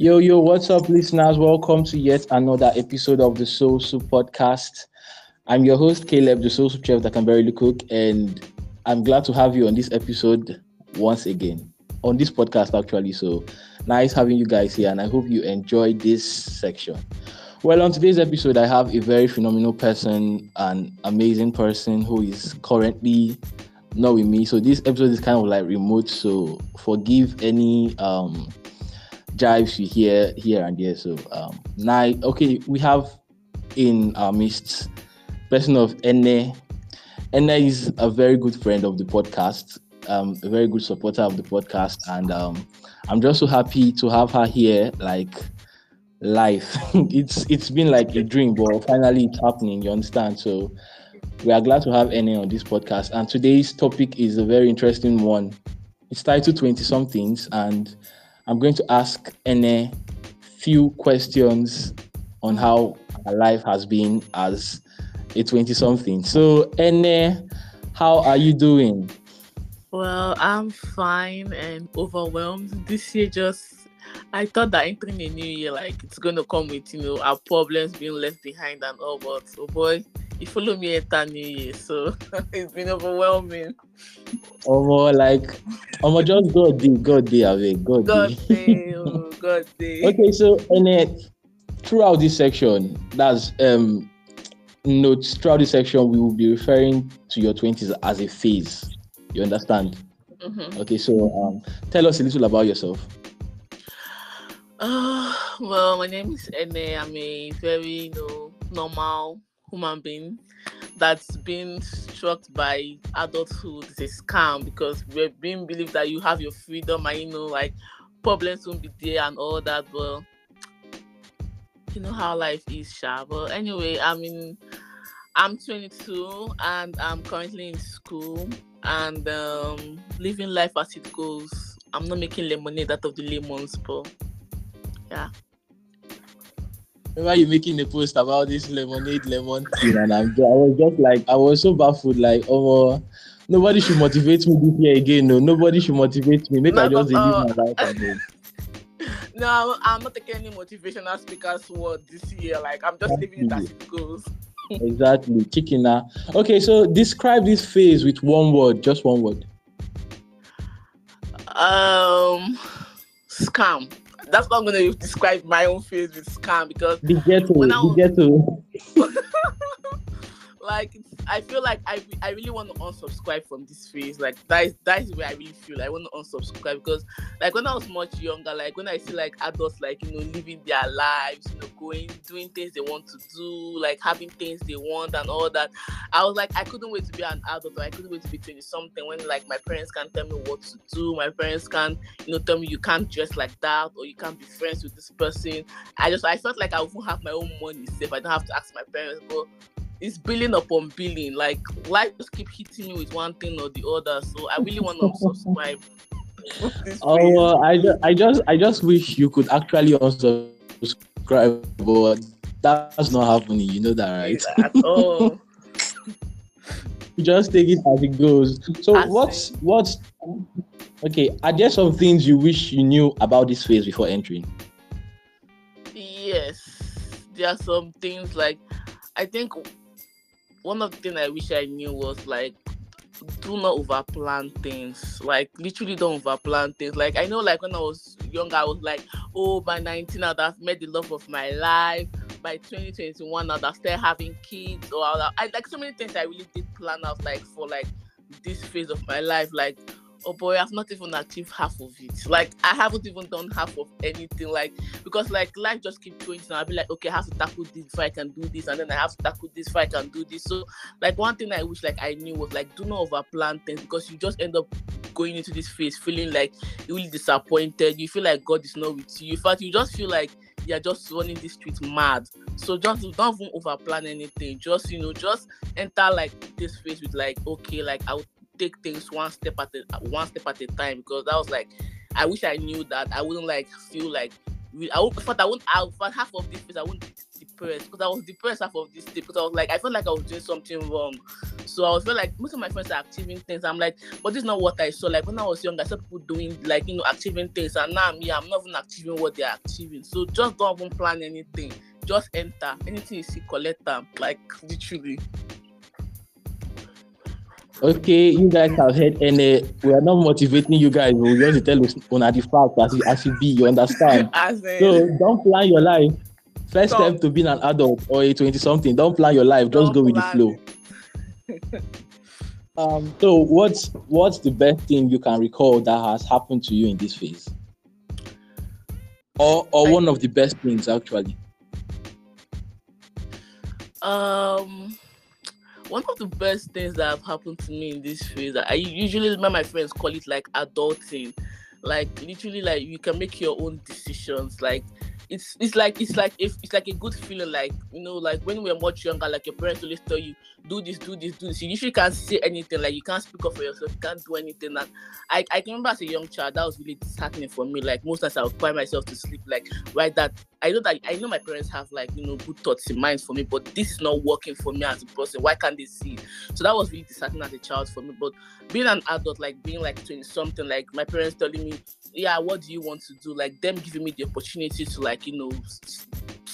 Yo, yo, what's up, listeners? Welcome to yet another episode of the Soul Soup Podcast. I'm your host, Caleb, the Soul Soup Chef that can barely cook, and I'm glad to have you on this episode once again. On this podcast, actually. So nice having you guys here, and I hope you enjoy this section. Well, on today's episode, I have a very phenomenal person, an amazing person who is currently not with me. So this episode is kind of like remote. So forgive any um jives you hear here and there. So um now okay, we have in our midst person of Ene. Ene is a very good friend of the podcast, um, a very good supporter of the podcast, and um, I'm just so happy to have her here. Like life, it's it's been like a dream, but finally it's happening. You understand? So we are glad to have Ene on this podcast, and today's topic is a very interesting one. It's titled 20 somethings, and I'm going to ask Ene few questions on how her life has been as a 20 something. So, Ene, how are you doing? Well, I'm fine and overwhelmed. This year just I thought that entering a new year, like it's gonna come with, you know, our problems being left behind and all, but oh boy, you follow me enter new year, so it's been overwhelming. Oh like I'm just God day, God day away, God God day, oh, God day. Okay, so and Ene, throughout this section, that's um notes throughout this section, we will be referring to your 20s as a phase. You understand? Mhm. Okay, so um, tell us a little about yourself. Uh, well, my name is Ene. I'm a very, you know, normal human being that's been struck by adulthood. It's a scam because we're being believed that you have your freedom and, you know, like problems won't be there and all that. But you know how life is, Sha. But anyway, I mean, I'm 22 and I'm currently in school and um, living life as it goes. I'm not making lemonade out of the lemons, but yeah. Remember you making a post about this lemonade lemon thing, and I'm, I was just like, I was so baffled, like, oh, nobody should motivate me this year again. No, nobody should motivate me. Make I No, just but, uh, live my life and then. No, I'm, not taking any motivational speakers word this year. Like I'm just leaving it as it goes. Exactly, chicken. Okay, so describe this phase with one word, just one word. Um, scam. That's I'm gonna describe my own phase with scam because The ghetto, When I the ghetto. like I feel like I I really want to unsubscribe from this phase. Like that is that is where I really feel I want to unsubscribe because like when I was much younger, like when I see like adults like you know living their lives, you know going doing things they want to do, like having things they want and all that, I was like I couldn't wait to be an adult or I couldn't wait to be twenty something when like my parents can't tell me what to do, my parents can't you know tell me you can't dress like that or you can't be friends with this person. I just I felt like I won't have my own money safe. I don't have to ask my parents, but it's billing upon billing. Like life just keep hitting me with one thing or the other. So I really want to unsubscribe. this Oh, uh, I, ju- I just, I just wish you could actually unsubscribe, but that's not happening. You know that, right? At all. You just take it as it goes. So As what's in- what's okay? Are there some things you wish you knew about this phase before entering? Yes, there are some things like I think one of the things I wish I knew was like do not overplan things. Like literally don't overplan things. Like I know like when I was younger I was like, oh by 19 I'd have met the love of my life. By 2021 I'd have started having kids or I like so many things I really did plan out like for like this phase of my life. Like oh boy, I've not even achieved half of it. Like I haven't even done half of anything. Like because like life just keep changing. I'll be like, okay, I have to tackle this before I can do this, and then I have to tackle this before I can do this. So like one thing I wish like I knew was like do not overplan things because you just end up going into this phase feeling like really disappointed. You feel like God is not with you. In fact, you just feel like you're just running this street mad. So just don't even overplan anything. Just you know, just enter like this phase with like, okay, like I'll take things one step at a one step at a time because that was like I wish I knew that I wouldn't like feel like I would, in fact I wouldn't I, for half of this I wouldn't depressed because I was depressed half of this day because I was like I felt like I was doing something wrong. So I was like most of my friends are achieving things. I'm like, but this is not what I saw. Like when I was young, I saw people doing like you know achieving things, and now me, I'm not even achieving what they're achieving. So just don't even plan anything. Just enter anything you see, collect them. Like literally. Okay, you guys have heard and uh, we are not motivating you guys. We just tell us on the fact as it, as it be. You understand? so don't plan your life. First don't. step to being an adult or a twenty something. Don't plan your life. Just don't go with the flow. um. So what's what's the best thing you can recall that has happened to you in this phase? Or or I, one of the best things actually. Um one of the best things that have happened to me in this phase, I usually my friends call it like adulting. Like literally, like you can make your own decisions. Like it's it's like it's like if it's like a good feeling like you know like when we are much younger like your parents always tell you do this do this do this. You usually can't say anything like you can't speak up for yourself you can't do anything. And I, I can remember as a young child that was really disheartening for me. Like most times I would cry myself to sleep like why that I know that I know my parents have like you know good thoughts in mind for me but this is not working for me as a person. Why can't they see so that was really disheartening as a child for me. But being an adult like being like 20 something like my parents telling me yeah what do you want to do? Like them giving me the opportunity to like you know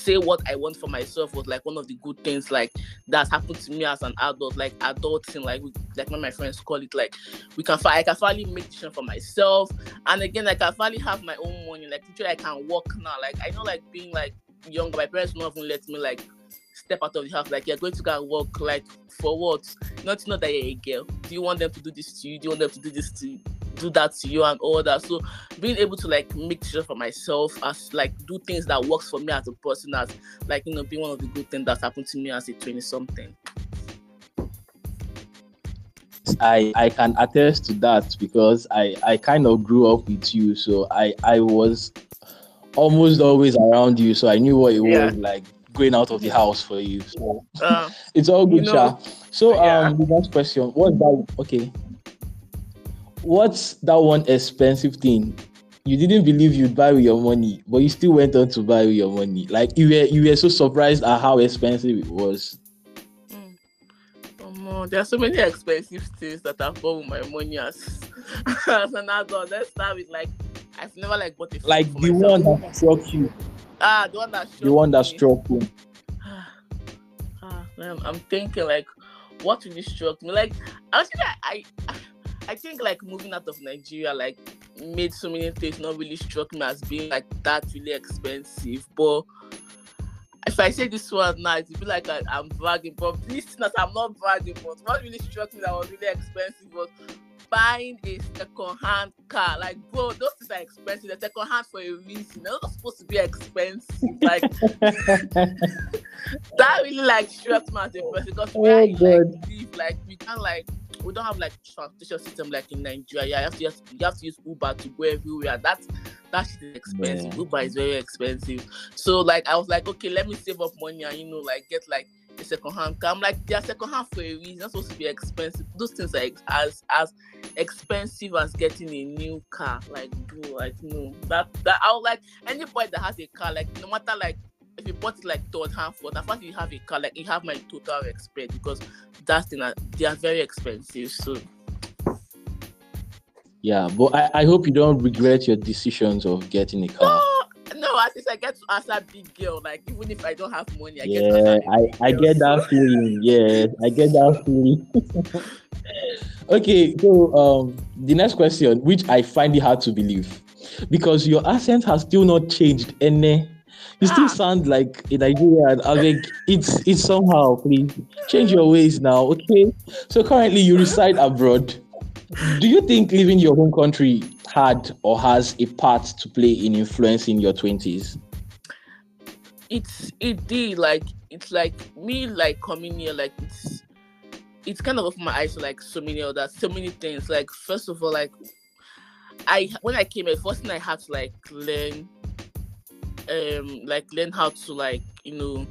say what I want for myself was like one of the good things like that's happened to me as an adult, like adulting, like like when my friends call it, like we can I can finally make decision for myself, and again like I finally have my own money, like literally I can walk now. Like I know like being like younger, my parents not even let me like step out of the house, like you're going to go and work, like for what? Not to know that you're a girl. Do you want them to do this to you? Do you want them to do this to you? do that to you and all that. So being able to like make sure for myself as like do things that works for me as a person as like you know being one of the good things that happened to me as a 20 something. I, I can attest to that because I, I kind of grew up with you. So I, I was almost always around you. So I knew what it yeah. was like going out of the house for you. So uh, it's all good, you know, So yeah. um the next question. What about okay what's that one expensive thing you didn't believe you'd buy with your money, but you still went on to buy with your money? Like you were you were so surprised at how expensive it was. Mm. Um, there are so many expensive things that I've bought with my money as, as an adult. Let's start with like I've never like bought a like the myself. one that struck you. Ah, the one that struck. the one that me. struck you. ah, man, I'm thinking like what really struck me. Like actually, I, I I think like moving out of Nigeria like made so many things not really struck me as being like that really expensive. But if I say this one now, it'd be like I, am bragging. But listeners, I'm not bragging. But what really struck me that was really expensive was buying a second-hand car. Like, bro, those things are expensive. They're second-hand for a reason. They're not supposed to be expensive. Like that really like struck me as a person because oh, where I like live, like we can't like we don't have like transportation system like in Nigeria. You have to just, you have to use Uber to go everywhere. That's that shit is expensive. Yeah. Uber is very expensive. So like I was like, okay, let me save up money and you know like get like a second hand car. I'm like they're second hand for a reason. It's supposed to be expensive. Those things are as as expensive as getting a new car. Like bro, like no. That that I was like any anybody that has a car, like no matter like if you bought it like third hand, fourth, and fact you have a car, like you have my total respect because that's the uh, they are very expensive. So yeah, but I, I hope you don't regret your decisions of getting a car. No, no, at least I get to ask a big girl. Like even if I don't have money, I yeah, get I, I get that feeling. Yeah, I get that feeling. okay, so um the next question, which I find it hard to believe, because your accent has still not changed any you still sound like a Nigerian. I think it's it's somehow please change your ways now, okay? So currently you reside abroad. Do you think leaving your home country had or has a part to play in influencing your twenties? It's it did like it's like me like coming here like it's it's kind of opened my eyes to like so many other so many things. Like first of all, like I when I came here, first thing I had to like learn um like learn how to like you know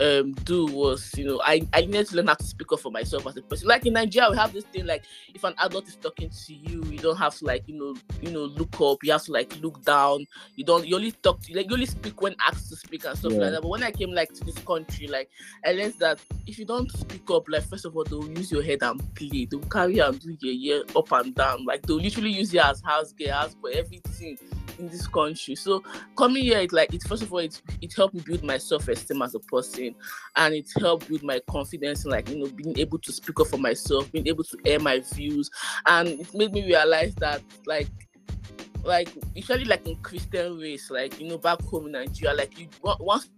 um do was you know I I needed to learn how to speak up for myself as a person. Like in Nigeria, we have this thing like if an adult is talking to you, you don't have to like you know you know look up. You have to like look down. You don't you only talk to like you only speak when asked to speak and stuff Yeah. like that. But when I came like to this country, like I learned that if you don't speak up, like first of all they'll use your head and play. They'll carry and do your ear up and down. Like they'll literally use you as house girl, house boy, everything in this country. So coming here, it like it first of all it it helped me build my self-esteem as a person and it helped with my confidence in like you know being able to speak up for myself, being able to air my views, and it made me realize that like like usually like in Christian race, like you know back home in Nigeria, like you on- once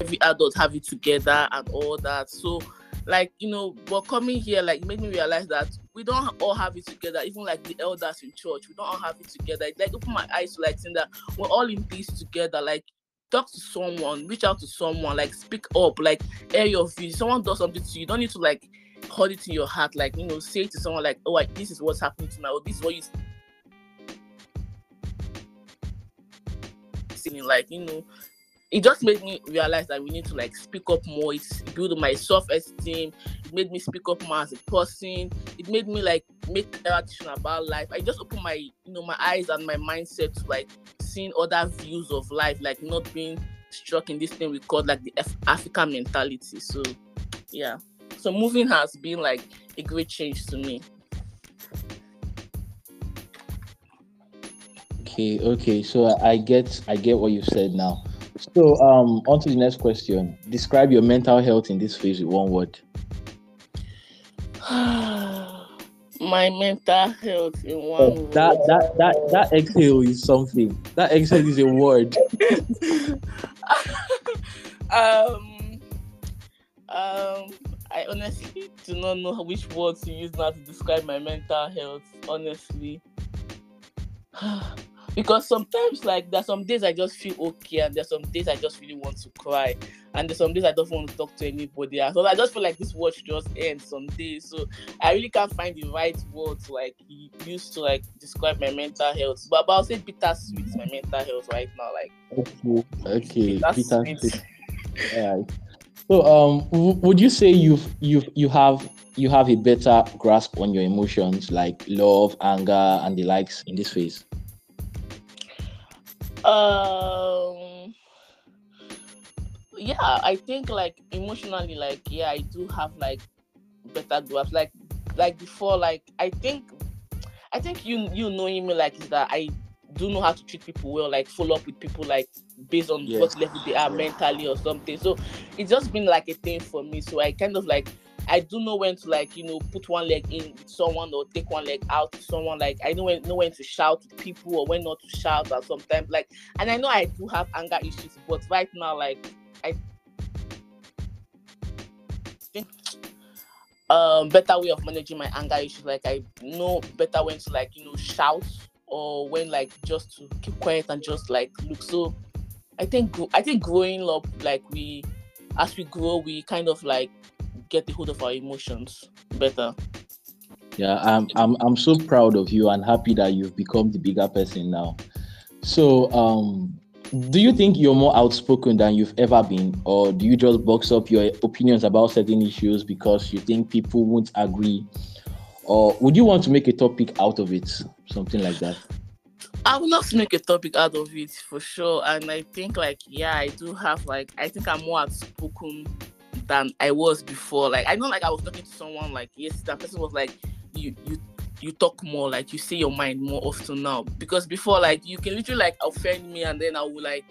every adult have it together and all that. So like you know, but coming here like made me realize that we don't all have it together. Even like the elders in church, we don't all have it together. It like open my eyes to like seeing that we're all in this together. Like talk to someone, reach out to someone, like speak up, like air your views. Someone does something to you, you don't need to like hold it in your heart, like you know, say to someone like, oh, like, this is what's happening to me, or this is what you seeing, like you know. It just made me realize that we need to like speak up more. It's build my self-esteem. It made me speak up more as a person. It made me like make decision about life. I just opened my you know my eyes and my mindset to like seeing other views of life, like not being struck in this thing we call like the Af- African mentality. So, yeah. So moving has been like a great change to me. Okay, okay. So I get I get what you said now. So um on to the next question. Describe your mental health in this phase with one word. My mental health in one Oh, word. that that that that exhale is something. That exhale is a word. um, um, I honestly do not know which words to use now to describe my mental health. Honestly, because sometimes, like, there's some days I just feel okay, and there's some days I just really want to cry, and there's some days I don't want to talk to anybody. And So I just feel like this watch just ends some days. So I really can't find the right word to like use to like describe my mental health. But, but I'll say bittersweet my mental health right now. Like Okay, okay. that's Peter sweet. Smith. So um w- would you say you've you've you have you have a better grasp on your emotions like love, anger, and the likes in this phase? Um. Yeah, I think like emotionally, like yeah, I do have like better grasp. Like, like before, like I think, I think you you knowing me like is that I do know how to treat people well, like follow up with people like based on Yeah. what level they are mentally or something. So it's just been like a thing for me. So I kind of like I do know when to like you know put one leg in with someone or take one leg out to someone. Like I know when know when to shout to people or when not to shout. Or sometimes like, and I know I do have anger issues, but right now like I think um better way of managing my anger issues. Like I know better when to like you know shout or when like just to keep quiet and just like look. So I think I think growing up like we as we grow we kind of like get the hold of our emotions better. Yeah, I'm I'm I'm so proud of you and happy that you've become the bigger person now. So um do you think you're more outspoken than you've ever been, or do you just box up your opinions about certain issues because you think people won't agree? Or would you want to make a topic out of it? Something like that. I would love to make a topic out of it for sure. And I think like yeah, I do have like I think I'm more outspoken than I was before. Like I know like I was talking to someone like yes, that person was like you you you talk more, like you say your mind more often now. Because before like you can literally like offend me and then I will like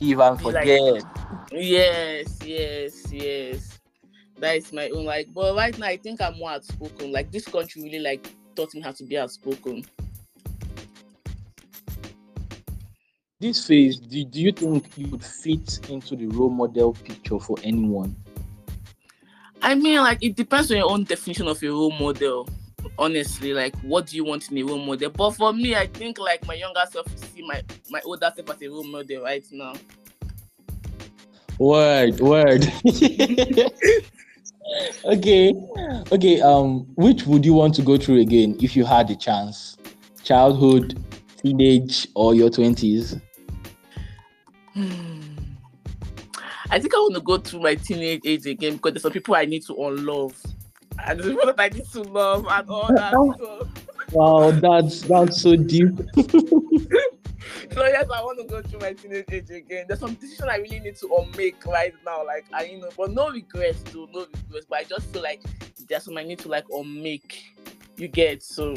Even forget. like- Yes, yes, yes. That is my own like but right now I think I'm more outspoken. Like this country really like taught me how to be outspoken. This phase, do, do you think you would fit into the role model picture for anyone? I mean, like it depends on your own definition of a role model. Honestly, like what do you want in a role model? But for me, I think like my younger self see my my older self as a role model right now. Word, word. okay, okay. Um, which would you want to go through again if you had the chance? Childhood, teenage or your twenties? Hmm. I think I want to go through my teenage age again because there's some people I need to unlove. And there's people that I need to love and all that stuff. Wow, that's that's so deep. So yes, I want to go through my teenage age again. There's some decision I really need to unmake right now. Like I you know, but no regrets too, no regrets. But I just feel like there's some I need to like unmake. You get so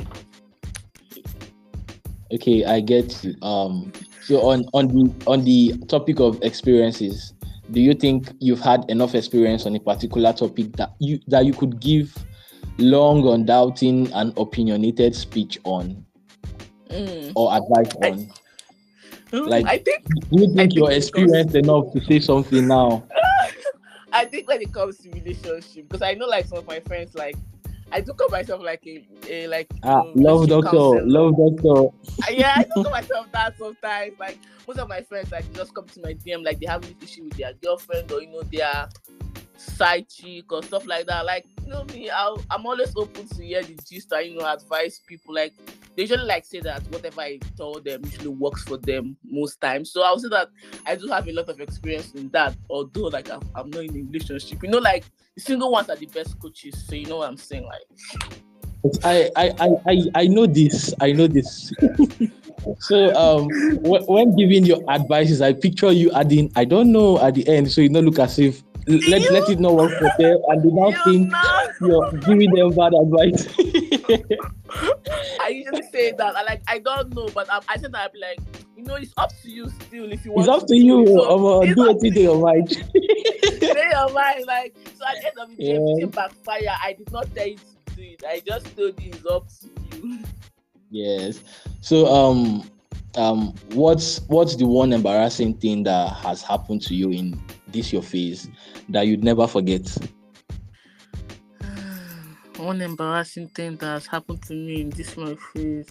Okay, I get you. Um, so on on the on the topic of experiences, do you think you've had enough experience on a particular topic that you that you could give long, undoubting, and opinionated speech on mm. or advice on? Like- I think Do you think think you're experienced enough to say something now? I think when it comes to relationship, because I know like some of my friends like I do call myself like a, a like Ah, um, love doctor, counselor. love doctor. Yeah, I do call myself that sometimes. Like most of my friends like just come to my DM like they have an issue with their girlfriend or you know their side chick or stuff like that. Like you know me, I'll, I'm always open to hear the gist and you know advise people. Like they usually like say that whatever I told them usually works for them most times. So I'll say that I do have a lot of experience in that. Although like I'm, I'm not in a relationship, you know, like single ones are the best coaches. So you know what I'm saying, like. I, I, I, I, I know this. I know this. so um, wh- when giving your advices, I picture you adding, I don't know at the end, so you don't look as if let, You- let it not work for them, and they now You think know? you're giving them bad advice. I usually say that. I like I don't know, but I, I said I'd be like, you know, it's up to you still if you want. it's up to do you. it. So, Um, it's do up it to in your mind. Say your mind, like so at the end of the day, Yeah. everything backfire. I did not tell you to do it. I just told you it's up to you. Yes. So um um what's what's the one embarrassing thing that has happened to you in this your phase that you'd never forget? One embarrassing thing that has happened to me in this my phase.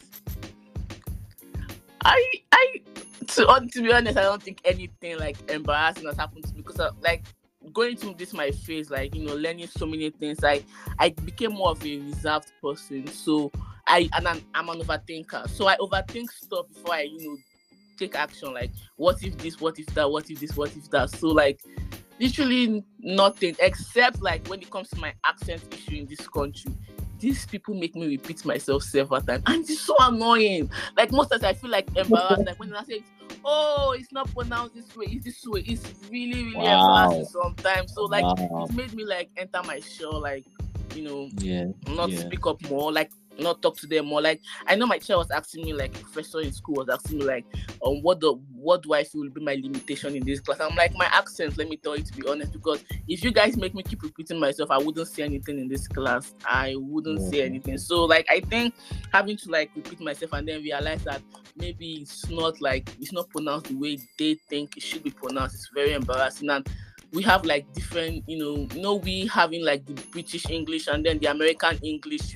I I to, to be honest, I don't think anything like embarrassing has happened to me because uh, like going through this my phase, like you know, learning so many things. I I became more of a reserved person. So I and I'm, I'm an overthinker. So I overthink stuff before I you know take action. Like what if this? What if that? What if this? What if that? So like literally nothing except like when it comes to my accent issue in this country. These people make me repeat myself several times, and it's so annoying. Like most times, I feel like embarrassed. like when I say, "Oh, it's not pronounced this way. It's this way." It's really, really Wow. embarrassing sometimes. So like, Wow. it made me like enter my shell, like you know, Yeah. not Yeah. speak up more, like not talk to them more. Like I know my chair was asking me, like a professor in school was asking me, like, um, what the what do I feel will be my limitation in this class? I'm like, my accent. Let me tell you to be honest, because if you guys make me keep repeating myself, I wouldn't say anything in this class. I wouldn't say anything. So like I think having to like repeat myself and then realize that maybe it's not like it's not pronounced the way they think it should be pronounced. It's very embarrassing and we have like different, you know, you know, we having like the British English and then the American English.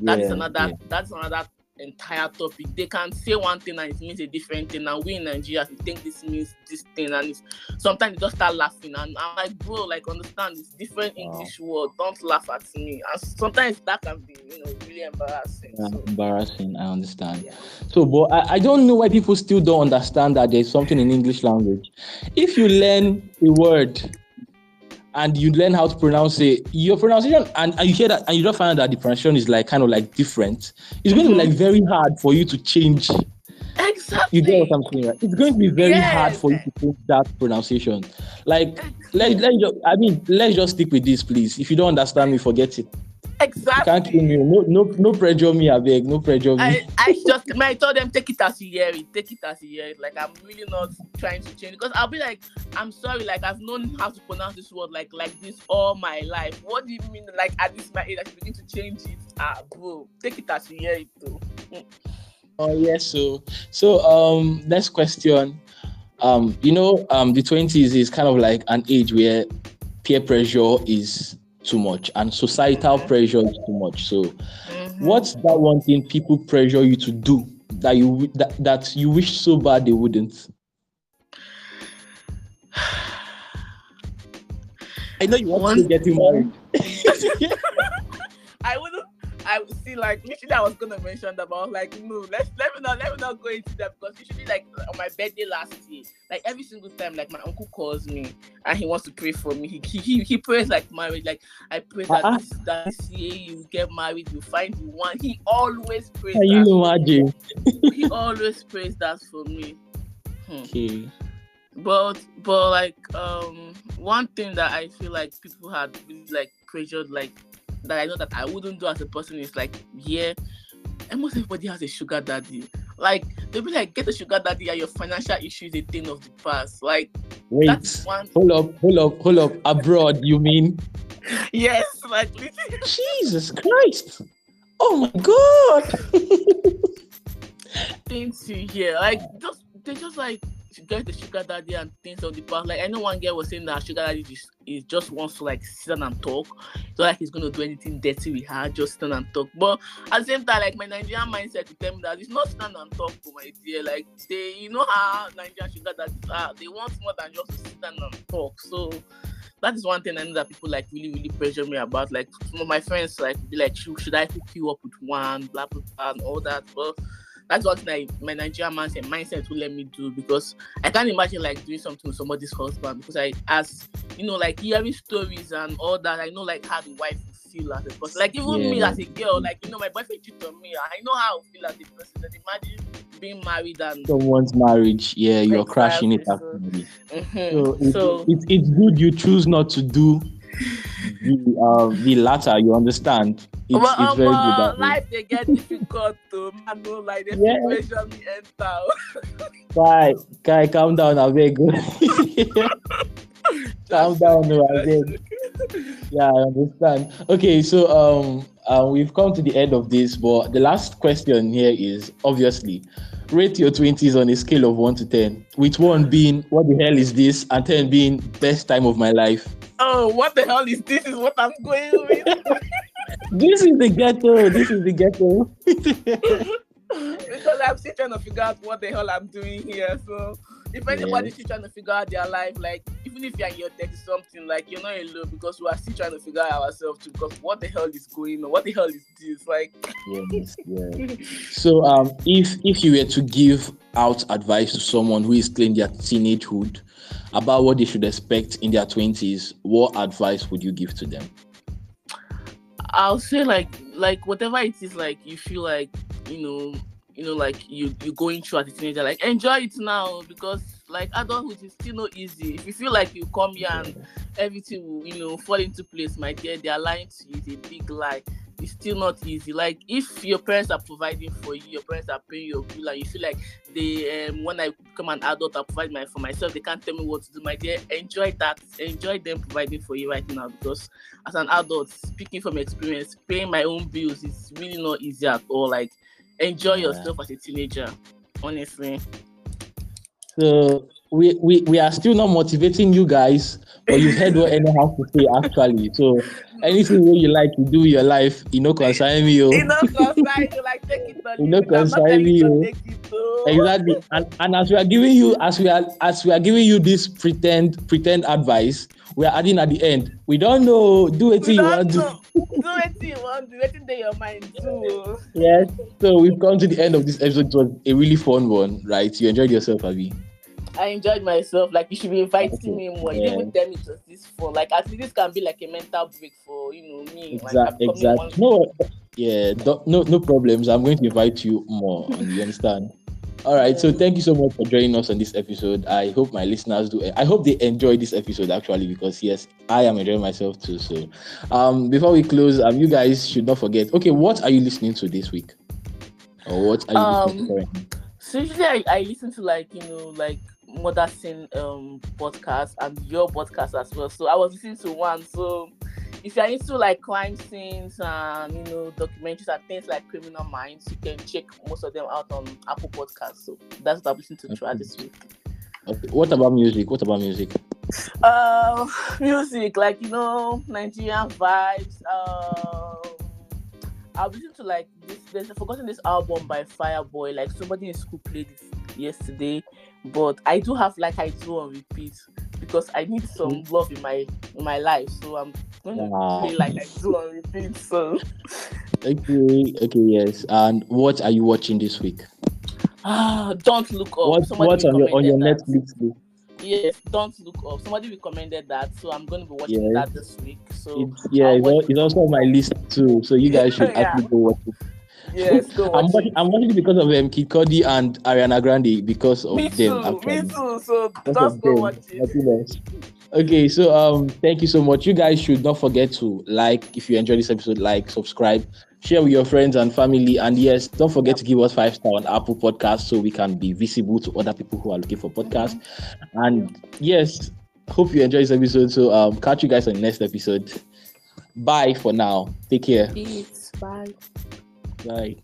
Is- That is Yeah, another. yeah. That's another entire topic. They can say one thing and it means a different thing. And we in Nigeria, we think this means this thing, and it's, sometimes they just start laughing. And I'm like, bro, like understand it's different Wow. English word. Don't laugh at me. And sometimes that can be, you know, really embarrassing. Yeah, So, embarrassing. I understand. yeah. So, but I, I don't know why people still don't understand that there's something in English language. If you learn a word and you learn how to pronounce it, your pronunciation and, and you hear that and you don't find out that the pronunciation is like kind of like different, it's going to be like very hard for you to change. Exactly. You get what I'm saying? Right? It's going to be very hard for you to change that pronunciation. Like let, let I mean, let's just stick with this, please. If you don't understand me, forget it. You Exactly. can't kill me. No, no, no pressure me, I beg. No pressure me. I, I just I told them take it as you hear it, take it as you hear it. Like I'm really not trying to change because I'll be like, I'm sorry, like I've known how to pronounce this word like like this all my life. What do you mean like at this my age I should begin to change it? Ah bro, take it as you hear it though. Oh yes, so so um next question. Um, you know, um the twenties is kind of like an age where peer pressure is too much and societal Mhm. pressure is too much. So Mhm. what's that one thing people pressure you to do that you that, that you wish so bad they wouldn't? I know you want One- to get married. I wouldn't see like literally I was gonna mention that, but I was like, no, let's let me not let me not go into that because usually like on my birthday last year, like every single time, like my uncle calls me and he wants to pray for me. He he, he prays like marriage. Like I pray that, uh-huh. this, that this year you get married, you find the one. He always prays. Can you imagine? he always prays that for me. Hmm. Okay but but like um one thing that I feel like people had like pressured like that I know that I wouldn't do as a person is like yeah almost everybody has a sugar daddy. Like they'll be like get a sugar daddy and your financial issue is a thing of the past. Like wait one... hold up hold up hold up. Abroad you mean? Yes like Jesus Christ. Oh my god. Things you hear like just they just like get the sugar daddy and things of the past. Like I know one girl was saying that sugar daddy is, is just wants to like sit down and talk. So like he's gonna do anything dirty with her, just stand and talk. But at the same time, like my Nigerian mindset to tell me that it's not stand and talk for my dear. Like they you know how Nigerian sugar daddies are, they want more than just to sit down and talk. So that is one thing I know that people like really, really pressure me about. Like some of my friends like be like, should, should I hook you up with one, blah blah blah, and all that. But that's what my, my Nigerian mindset mindset will let me do because I can't imagine like doing something with somebody's husband because I as you know like hearing stories and all that I know like how the wife feel as a person like even yeah. me as a girl like you know my boyfriend cheated on me I know how I feel as a person and imagine being married and someone's marriage yeah you're exactly. crashing it so, mm-hmm. so, so it, it, it's good you choose not to do the uh, the latter you understand it's, but, it's very um, good. life they get difficult to no like the yeah. situation we enter. Guy, guy, calm down, I beg. calm down, I beg. Yeah, I understand. Okay, so um, uh, we've come to the end of this, but the last question here is obviously rate your 20s on a scale of 1 to 10 with 1 being what the hell is this and 10 being best time of my life oh what the hell is this is what i'm going with this is the ghetto. This is the ghetto. because I'm still trying to figure out what the hell I'm doing here. So if anybody's still trying to figure out their life, like even if you're in your 30 something, like you're not alone because we are still trying to figure out ourselves too. Because what the hell is going on? What the hell is this? Like yes, yes. So um if if you were to give out advice to someone who is still in their teenagehood about what they should expect in their 20s, what advice would you give to them? I'll say like like whatever it is like you feel like you know you know like you you going through as a teenager like enjoy it now because like adulthood is still not easy if you feel like you come here and everything will you know fall into place my dear they are lying to you it's a big lie it's still not easy. Like if your parents are providing for you, your parents are paying your bill, and you feel like they um, when I become an adult, I provide my for myself. They can't tell me what to do. My dear, enjoy that. Enjoy them providing for you right now because as an adult, speaking from experience, paying my own bills is really not easy at all. Like enjoy yeah. yourself as a teenager, honestly. So we, we we are still not motivating you guys, but you've heard what Ene has to say actually. So anything you like to do your life, you know, concern me. Oh. You know, concern you, like take it. You know, concern me. Exactly. And, and as we are giving you, as we are as we are giving you this pretend pretend advice, we are adding at the end. We don't know. Do it you want to do. do it you want. Do it in your mind too. Oh. Yes. So we've come to the end of this episode. It was a really fun one, right? You enjoyed yourself, Abby. I enjoyed myself. Like you should be inviting me more. You didn't tell me it was this for. Like at least this can be like a mental break for you know me. Exactly. Like, exactly. No. Yeah. No. No problems. I'm going to invite you more. You understand? All right. So thank you so much for joining us on this episode. I hope my listeners do. I hope they enjoy this episode actually because yes, I am enjoying myself too. So, um, before we close, um, you guys should not forget. Okay, what are you listening to this week? Or what are you um, listening to? So usually I, I listen to like you know like Mother Sin um podcast and your podcast as well. So I was listening to one. So if you're into like crime scenes and you know documentaries and things like Criminal Minds, you can check most of them out on Apple Podcasts. So that's what I'm listening to throughout this week. Okay. What about music? What about music? Uh, music like you know Nigerian vibes. Um, I was listening to like this. There's a forgotten this album by Fireboy. Like somebody in school played it yesterday but I do have like I do on repeat. because I need some love in my in my life. So I'm gonna Wow. play like I do on repeat. So Okay, okay, yes. And what are you watching this week? ah, don't look up. What, what's on your on your that. Netflix? Yes, don't look up. Somebody recommended that, so I'm gonna be watching that this week. So It's, yeah, it's, watch it's also on my list too. So you guys should Yeah. actually go watch it. yes, I'm watching, it. I'm watching because of um, Kid Cudi and Ariana Grande because of Me them. too, actually. me too. So just go watch it. Okay, so um, thank you so much. You guys should not forget to like if you enjoy this episode, like, subscribe, share with your friends and family, and yes, don't forget to give us five star on Apple Podcasts so we can be visible to other people who are looking for podcasts. And yes, hope you enjoy this episode. So um, catch you guys on the next episode. Bye for now. Take care. Peace. Bye. Bye.